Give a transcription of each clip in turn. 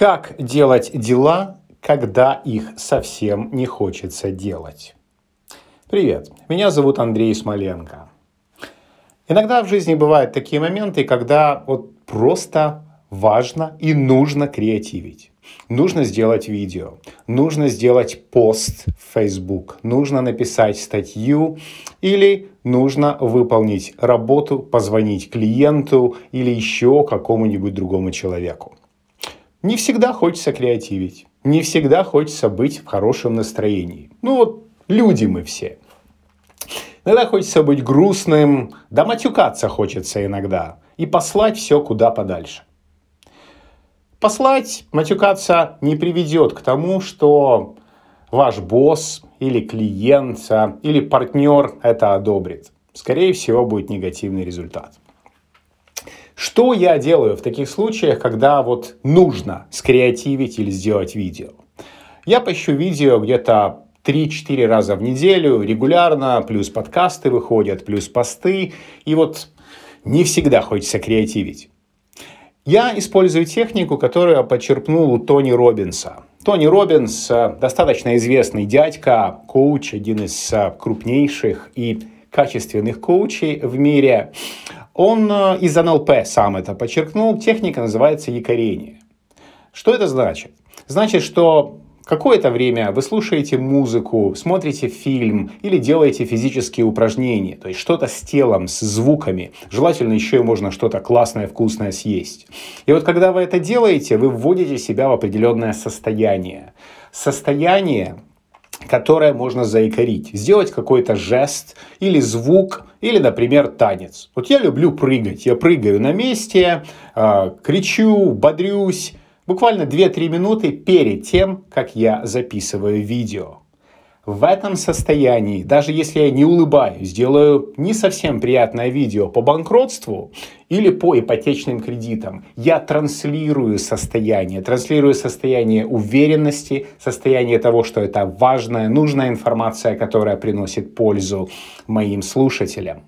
Как делать дела, когда их совсем не хочется делать? Привет, меня зовут Андрей Смоленко. Иногда в жизни бывают такие моменты, когда вот просто важно и нужно креативить. Нужно сделать видео, нужно сделать пост в Facebook, нужно написать статью или нужно выполнить работу, позвонить клиенту или еще какому-нибудь другому человеку. Не всегда хочется креативить, не всегда хочется быть в хорошем настроении. Ну вот люди мы все. Иногда хочется быть грустным, да матюкаться хочется иногда и послать все куда подальше. Послать, матюкаться не приведет к тому, что ваш босс или клиент или партнер это одобрит. Скорее всего, будет негативный результат. Что я делаю в таких случаях, когда вот нужно скреативить или сделать видео? Я пощу видео где-то 3-4 раза в неделю, регулярно, плюс подкасты выходят, плюс посты. И вот не всегда хочется креативить. Я использую технику, которую почерпнул у Тони Робинса. Тони Робинс э, достаточно известный дядька, коуч, один из э, крупнейших и качественных коучей в мире. Он э, из НЛП сам это подчеркнул. Техника называется якорение. Что это значит? Значит, что какое-то время вы слушаете музыку, смотрите фильм или делаете физические упражнения, то есть что-то с телом, с звуками. Желательно еще и можно что-то классное, вкусное съесть. И вот когда вы это делаете, вы вводите себя в определенное состояние. Состояние, которое можно заикарить. Сделать какой-то жест или звук, или, например, танец. Вот я люблю прыгать. Я прыгаю на месте, э, кричу, бодрюсь. Буквально 2-3 минуты перед тем, как я записываю видео в этом состоянии, даже если я не улыбаюсь, делаю не совсем приятное видео по банкротству или по ипотечным кредитам, я транслирую состояние, транслирую состояние уверенности, состояние того, что это важная, нужная информация, которая приносит пользу моим слушателям.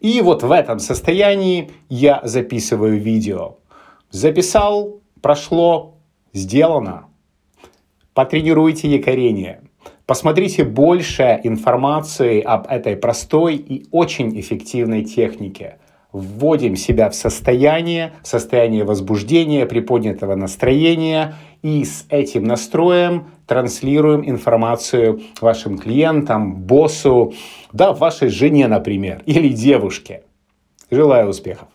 И вот в этом состоянии я записываю видео. Записал, прошло, сделано. Потренируйте якорение. Посмотрите больше информации об этой простой и очень эффективной технике. Вводим себя в состояние, состояние возбуждения, приподнятого настроения и с этим настроем транслируем информацию вашим клиентам, боссу, да, вашей жене, например, или девушке. Желаю успехов!